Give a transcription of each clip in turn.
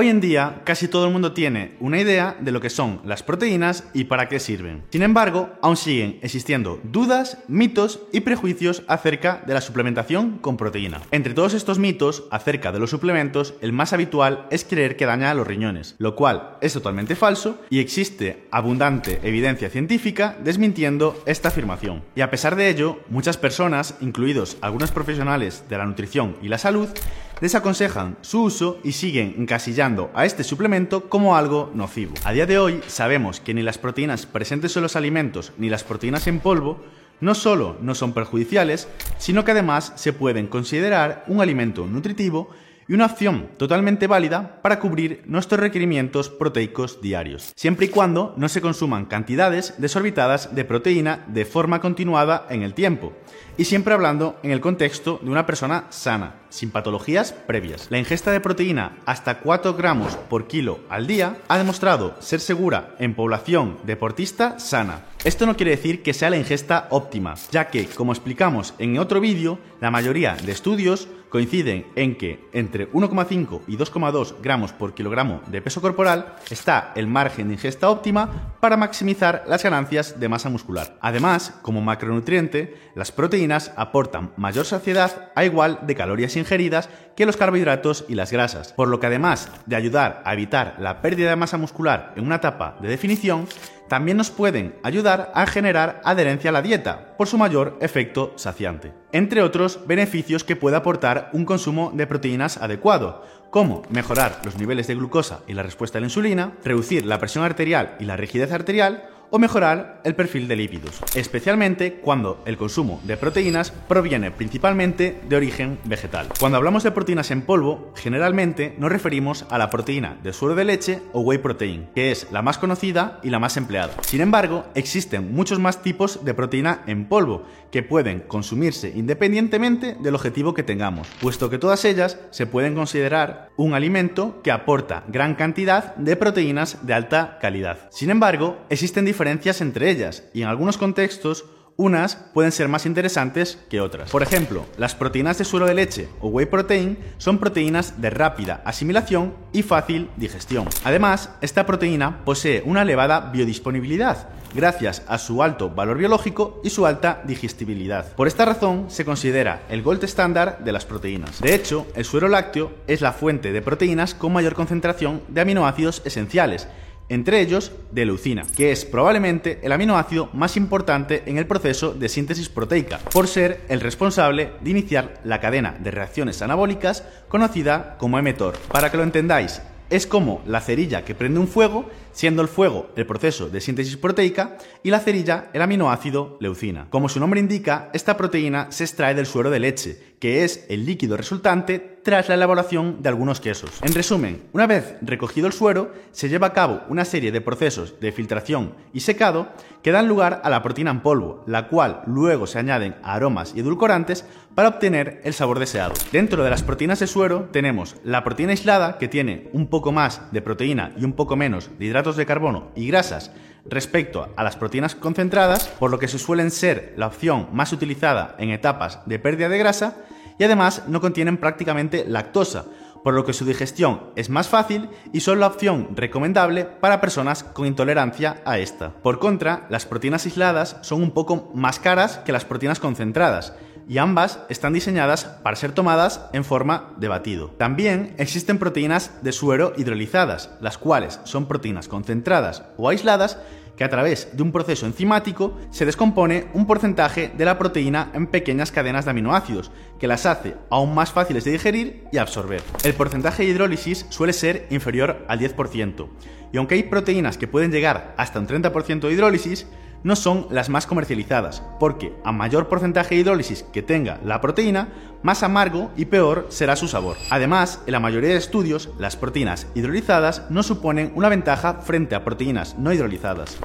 Hoy en día casi todo el mundo tiene una idea de lo que son las proteínas y para qué sirven. Sin embargo, aún siguen existiendo dudas, mitos y prejuicios acerca de la suplementación con proteína. Entre todos estos mitos acerca de los suplementos, el más habitual es creer que daña a los riñones, lo cual es totalmente falso y existe abundante evidencia científica desmintiendo esta afirmación. Y a pesar de ello, muchas personas, incluidos algunos profesionales de la nutrición y la salud, desaconsejan su uso y siguen encasillando a este suplemento como algo nocivo. A día de hoy sabemos que ni las proteínas presentes en los alimentos ni las proteínas en polvo no solo no son perjudiciales, sino que además se pueden considerar un alimento nutritivo y una opción totalmente válida para cubrir nuestros requerimientos proteicos diarios, siempre y cuando no se consuman cantidades desorbitadas de proteína de forma continuada en el tiempo, y siempre hablando en el contexto de una persona sana, sin patologías previas. La ingesta de proteína hasta 4 gramos por kilo al día ha demostrado ser segura en población deportista sana. Esto no quiere decir que sea la ingesta óptima, ya que, como explicamos en otro vídeo, la mayoría de estudios coinciden en que entre 1,5 y 2,2 gramos por kilogramo de peso corporal está el margen de ingesta óptima para maximizar las ganancias de masa muscular. Además, como macronutriente, las proteínas aportan mayor saciedad a igual de calorías ingeridas que los carbohidratos y las grasas, por lo que además de ayudar a evitar la pérdida de masa muscular en una etapa de definición, también nos pueden ayudar a generar adherencia a la dieta por su mayor efecto saciante. Entre otros beneficios que puede aportar un consumo de proteínas adecuado, como mejorar los niveles de glucosa y la respuesta a la insulina, reducir la presión arterial y la rigidez arterial, o mejorar el perfil de lípidos, especialmente cuando el consumo de proteínas proviene principalmente de origen vegetal. Cuando hablamos de proteínas en polvo, generalmente nos referimos a la proteína de suero de leche o whey protein, que es la más conocida y la más empleada. Sin embargo, existen muchos más tipos de proteína en polvo que pueden consumirse independientemente del objetivo que tengamos, puesto que todas ellas se pueden considerar un alimento que aporta gran cantidad de proteínas de alta calidad. Sin embargo, existen diferencias entre ellas y en algunos contextos unas pueden ser más interesantes que otras. Por ejemplo, las proteínas de suero de leche o whey protein son proteínas de rápida asimilación y fácil digestión. Además, esta proteína posee una elevada biodisponibilidad gracias a su alto valor biológico y su alta digestibilidad. Por esta razón se considera el gold estándar de las proteínas. De hecho, el suero lácteo es la fuente de proteínas con mayor concentración de aminoácidos esenciales entre ellos de leucina, que es probablemente el aminoácido más importante en el proceso de síntesis proteica, por ser el responsable de iniciar la cadena de reacciones anabólicas conocida como mTOR. Para que lo entendáis, es como la cerilla que prende un fuego, siendo el fuego el proceso de síntesis proteica y la cerilla el aminoácido leucina. Como su nombre indica, esta proteína se extrae del suero de leche, que es el líquido resultante tras la elaboración de algunos quesos. En resumen, una vez recogido el suero, se lleva a cabo una serie de procesos de filtración y secado que dan lugar a la proteína en polvo, la cual luego se añaden aromas y edulcorantes para obtener el sabor deseado. Dentro de las proteínas de suero tenemos la proteína aislada, que tiene un poco más de proteína y un poco menos de hidratos de carbono y grasas respecto a las proteínas concentradas, por lo que suelen ser la opción más utilizada en etapas de pérdida de grasa y además no contienen prácticamente lactosa, por lo que su digestión es más fácil y son la opción recomendable para personas con intolerancia a esta. Por contra, las proteínas aisladas son un poco más caras que las proteínas concentradas y ambas están diseñadas para ser tomadas en forma de batido. También existen proteínas de suero hidrolizadas, las cuales son proteínas concentradas o aisladas que a través de un proceso enzimático se descompone un porcentaje de la proteína en pequeñas cadenas de aminoácidos, que las hace aún más fáciles de digerir y absorber. El porcentaje de hidrólisis suele ser inferior al 10%, y aunque hay proteínas que pueden llegar hasta un 30% de hidrólisis, no son las más comercializadas, porque a mayor porcentaje de hidrólisis que tenga la proteína, más amargo y peor será su sabor. Además, en la mayoría de estudios, las proteínas hidrolizadas no suponen una ventaja frente a proteínas no hidrolizadas.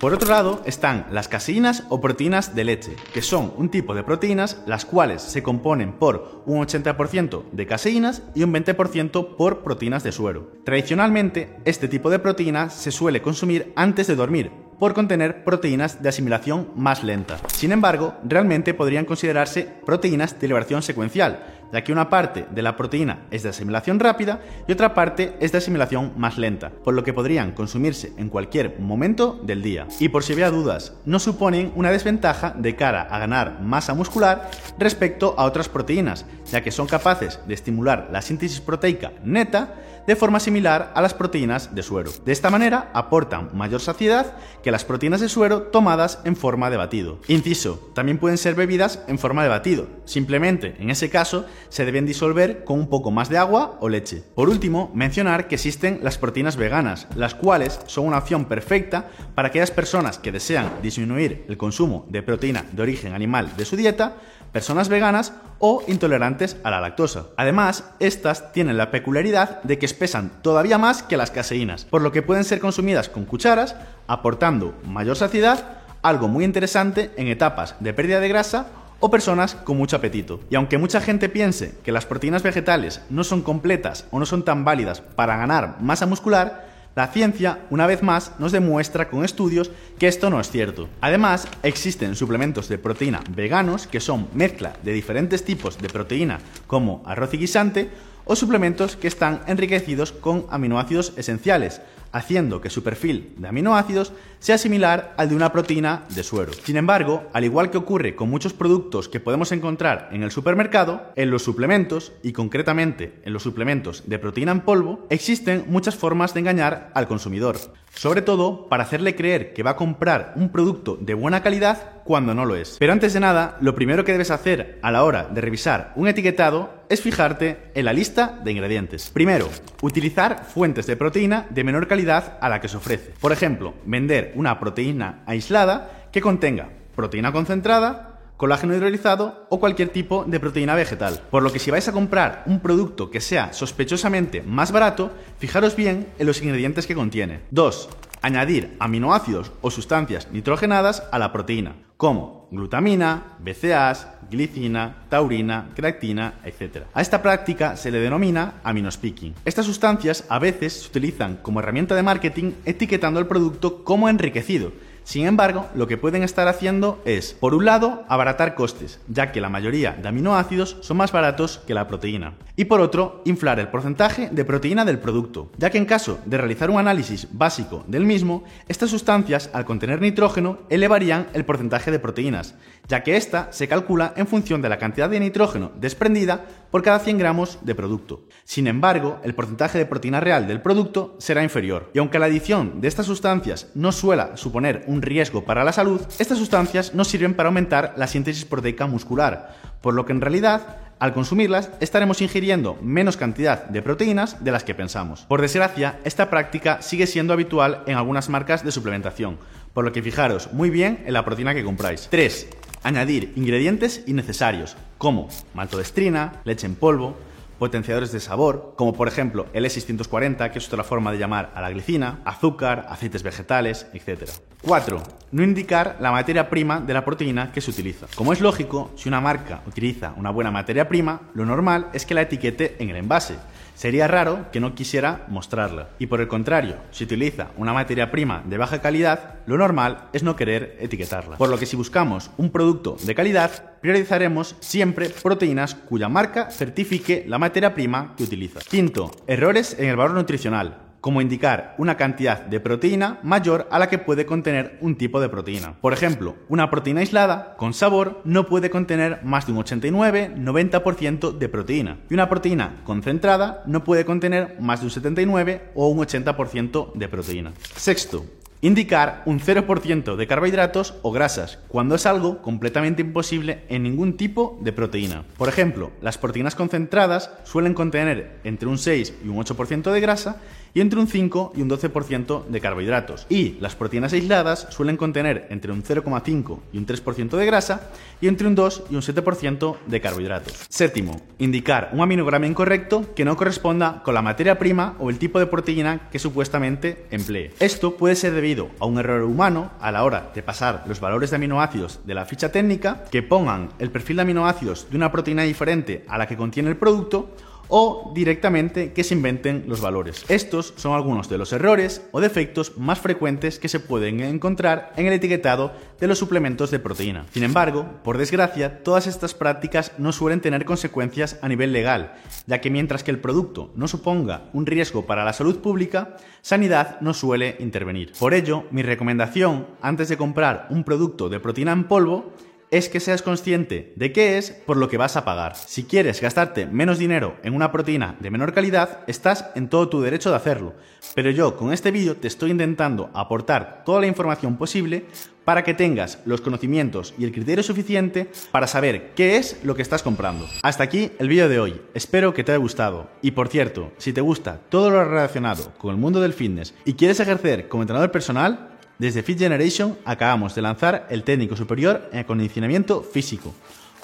Por otro lado están las caseínas o proteínas de leche, que son un tipo de proteínas las cuales se componen por un 80% de caseínas y un 20% por proteínas de suero. Tradicionalmente, este tipo de proteínas se suele consumir antes de dormir, por contener proteínas de asimilación más lenta. Sin embargo, realmente podrían considerarse proteínas de liberación secuencial, ya que una parte de la proteína es de asimilación rápida y otra parte es de asimilación más lenta, por lo que podrían consumirse en cualquier momento del día. Y por si había dudas, no suponen una desventaja de cara a ganar masa muscular respecto a otras proteínas, ya que son capaces de estimular la síntesis proteica neta de forma similar a las proteínas de suero. De esta manera aportan mayor saciedad que las proteínas de suero tomadas en forma de batido. Inciso, también pueden ser bebidas en forma de batido. Simplemente, en ese caso, se deben disolver con un poco más de agua o leche. Por último, mencionar que existen las proteínas veganas, las cuales son una opción perfecta para aquellas personas que desean disminuir el consumo de proteína de origen animal de su dieta, personas veganas o intolerantes a la lactosa. Además, estas tienen la peculiaridad de que espesan todavía más que las caseínas, por lo que pueden ser consumidas con cucharas, aportando mayor saciedad, algo muy interesante en etapas de pérdida de grasa o personas con mucho apetito. Y aunque mucha gente piense que las proteínas vegetales no son completas o no son tan válidas para ganar masa muscular, la ciencia, una vez más, nos demuestra con estudios que esto no es cierto. Además, existen suplementos de proteína veganos que son mezcla de diferentes tipos de proteína como arroz y guisante o suplementos que están enriquecidos con aminoácidos esenciales, haciendo que su perfil de aminoácidos sea similar al de una proteína de suero. Sin embargo, al igual que ocurre con muchos productos que podemos encontrar en el supermercado, en los suplementos, y concretamente en los suplementos de proteína en polvo, existen muchas formas de engañar al consumidor, sobre todo para hacerle creer que va a comprar un producto de buena calidad cuando no lo es. Pero antes de nada, lo primero que debes hacer a la hora de revisar un etiquetado es fijarte en la lista de ingredientes. Primero, utilizar fuentes de proteína de menor calidad a la que se ofrece. Por ejemplo, vender una proteína aislada que contenga proteína concentrada, colágeno hidrolizado o cualquier tipo de proteína vegetal. Por lo que si vais a comprar un producto que sea sospechosamente más barato, fijaros bien en los ingredientes que contiene. 2. Añadir aminoácidos o sustancias nitrogenadas a la proteína, como glutamina, BCAAs, glicina, taurina, creatina, etc. A esta práctica se le denomina aminospicking. Estas sustancias a veces se utilizan como herramienta de marketing etiquetando el producto como enriquecido, sin embargo, lo que pueden estar haciendo es, por un lado, abaratar costes, ya que la mayoría de aminoácidos son más baratos que la proteína. Y por otro, inflar el porcentaje de proteína del producto, ya que en caso de realizar un análisis básico del mismo, estas sustancias, al contener nitrógeno, elevarían el porcentaje de proteínas, ya que ésta se calcula en función de la cantidad de nitrógeno desprendida por cada 100 gramos de producto. Sin embargo, el porcentaje de proteína real del producto será inferior. Y aunque la adición de estas sustancias no suela suponer un riesgo para la salud, estas sustancias no sirven para aumentar la síntesis proteica muscular, por lo que en realidad al consumirlas estaremos ingiriendo menos cantidad de proteínas de las que pensamos. Por desgracia, esta práctica sigue siendo habitual en algunas marcas de suplementación, por lo que fijaros muy bien en la proteína que compráis. 3. Añadir ingredientes innecesarios, como maltodestrina, leche en polvo, potenciadores de sabor, como por ejemplo el E640, que es otra forma de llamar a la glicina, azúcar, aceites vegetales, etc. 4. No indicar la materia prima de la proteína que se utiliza. Como es lógico, si una marca utiliza una buena materia prima, lo normal es que la etiquete en el envase. Sería raro que no quisiera mostrarla. Y por el contrario, si utiliza una materia prima de baja calidad, lo normal es no querer etiquetarla. Por lo que si buscamos un producto de calidad, priorizaremos siempre proteínas cuya marca certifique la materia prima que utiliza. Quinto, errores en el valor nutricional como indicar una cantidad de proteína mayor a la que puede contener un tipo de proteína. Por ejemplo, una proteína aislada con sabor no puede contener más de un 89-90% de proteína y una proteína concentrada no puede contener más de un 79 o un 80% de proteína. Sexto, Indicar un 0% de carbohidratos o grasas, cuando es algo completamente imposible en ningún tipo de proteína. Por ejemplo, las proteínas concentradas suelen contener entre un 6 y un 8% de grasa y entre un 5 y un 12% de carbohidratos. Y las proteínas aisladas suelen contener entre un 0,5 y un 3% de grasa y entre un 2 y un 7% de carbohidratos. Séptimo, indicar un aminograma incorrecto que no corresponda con la materia prima o el tipo de proteína que supuestamente emplee. Esto puede ser debido a un error humano a la hora de pasar los valores de aminoácidos de la ficha técnica, que pongan el perfil de aminoácidos de una proteína diferente a la que contiene el producto o directamente que se inventen los valores. Estos son algunos de los errores o defectos más frecuentes que se pueden encontrar en el etiquetado de los suplementos de proteína. Sin embargo, por desgracia, todas estas prácticas no suelen tener consecuencias a nivel legal, ya que mientras que el producto no suponga un riesgo para la salud pública, Sanidad no suele intervenir. Por ello, mi recomendación antes de comprar un producto de proteína en polvo es que seas consciente de qué es por lo que vas a pagar. Si quieres gastarte menos dinero en una proteína de menor calidad, estás en todo tu derecho de hacerlo. Pero yo con este vídeo te estoy intentando aportar toda la información posible para que tengas los conocimientos y el criterio suficiente para saber qué es lo que estás comprando. Hasta aquí el vídeo de hoy, espero que te haya gustado. Y por cierto, si te gusta todo lo relacionado con el mundo del fitness y quieres ejercer como entrenador personal, desde Fit Generation acabamos de lanzar el técnico superior en acondicionamiento físico,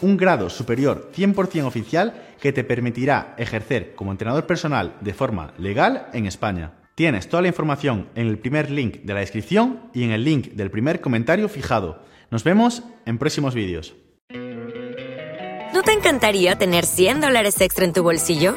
un grado superior 100% oficial que te permitirá ejercer como entrenador personal de forma legal en España. Tienes toda la información en el primer link de la descripción y en el link del primer comentario fijado. Nos vemos en próximos vídeos. ¿No te encantaría tener 100 dólares extra en tu bolsillo?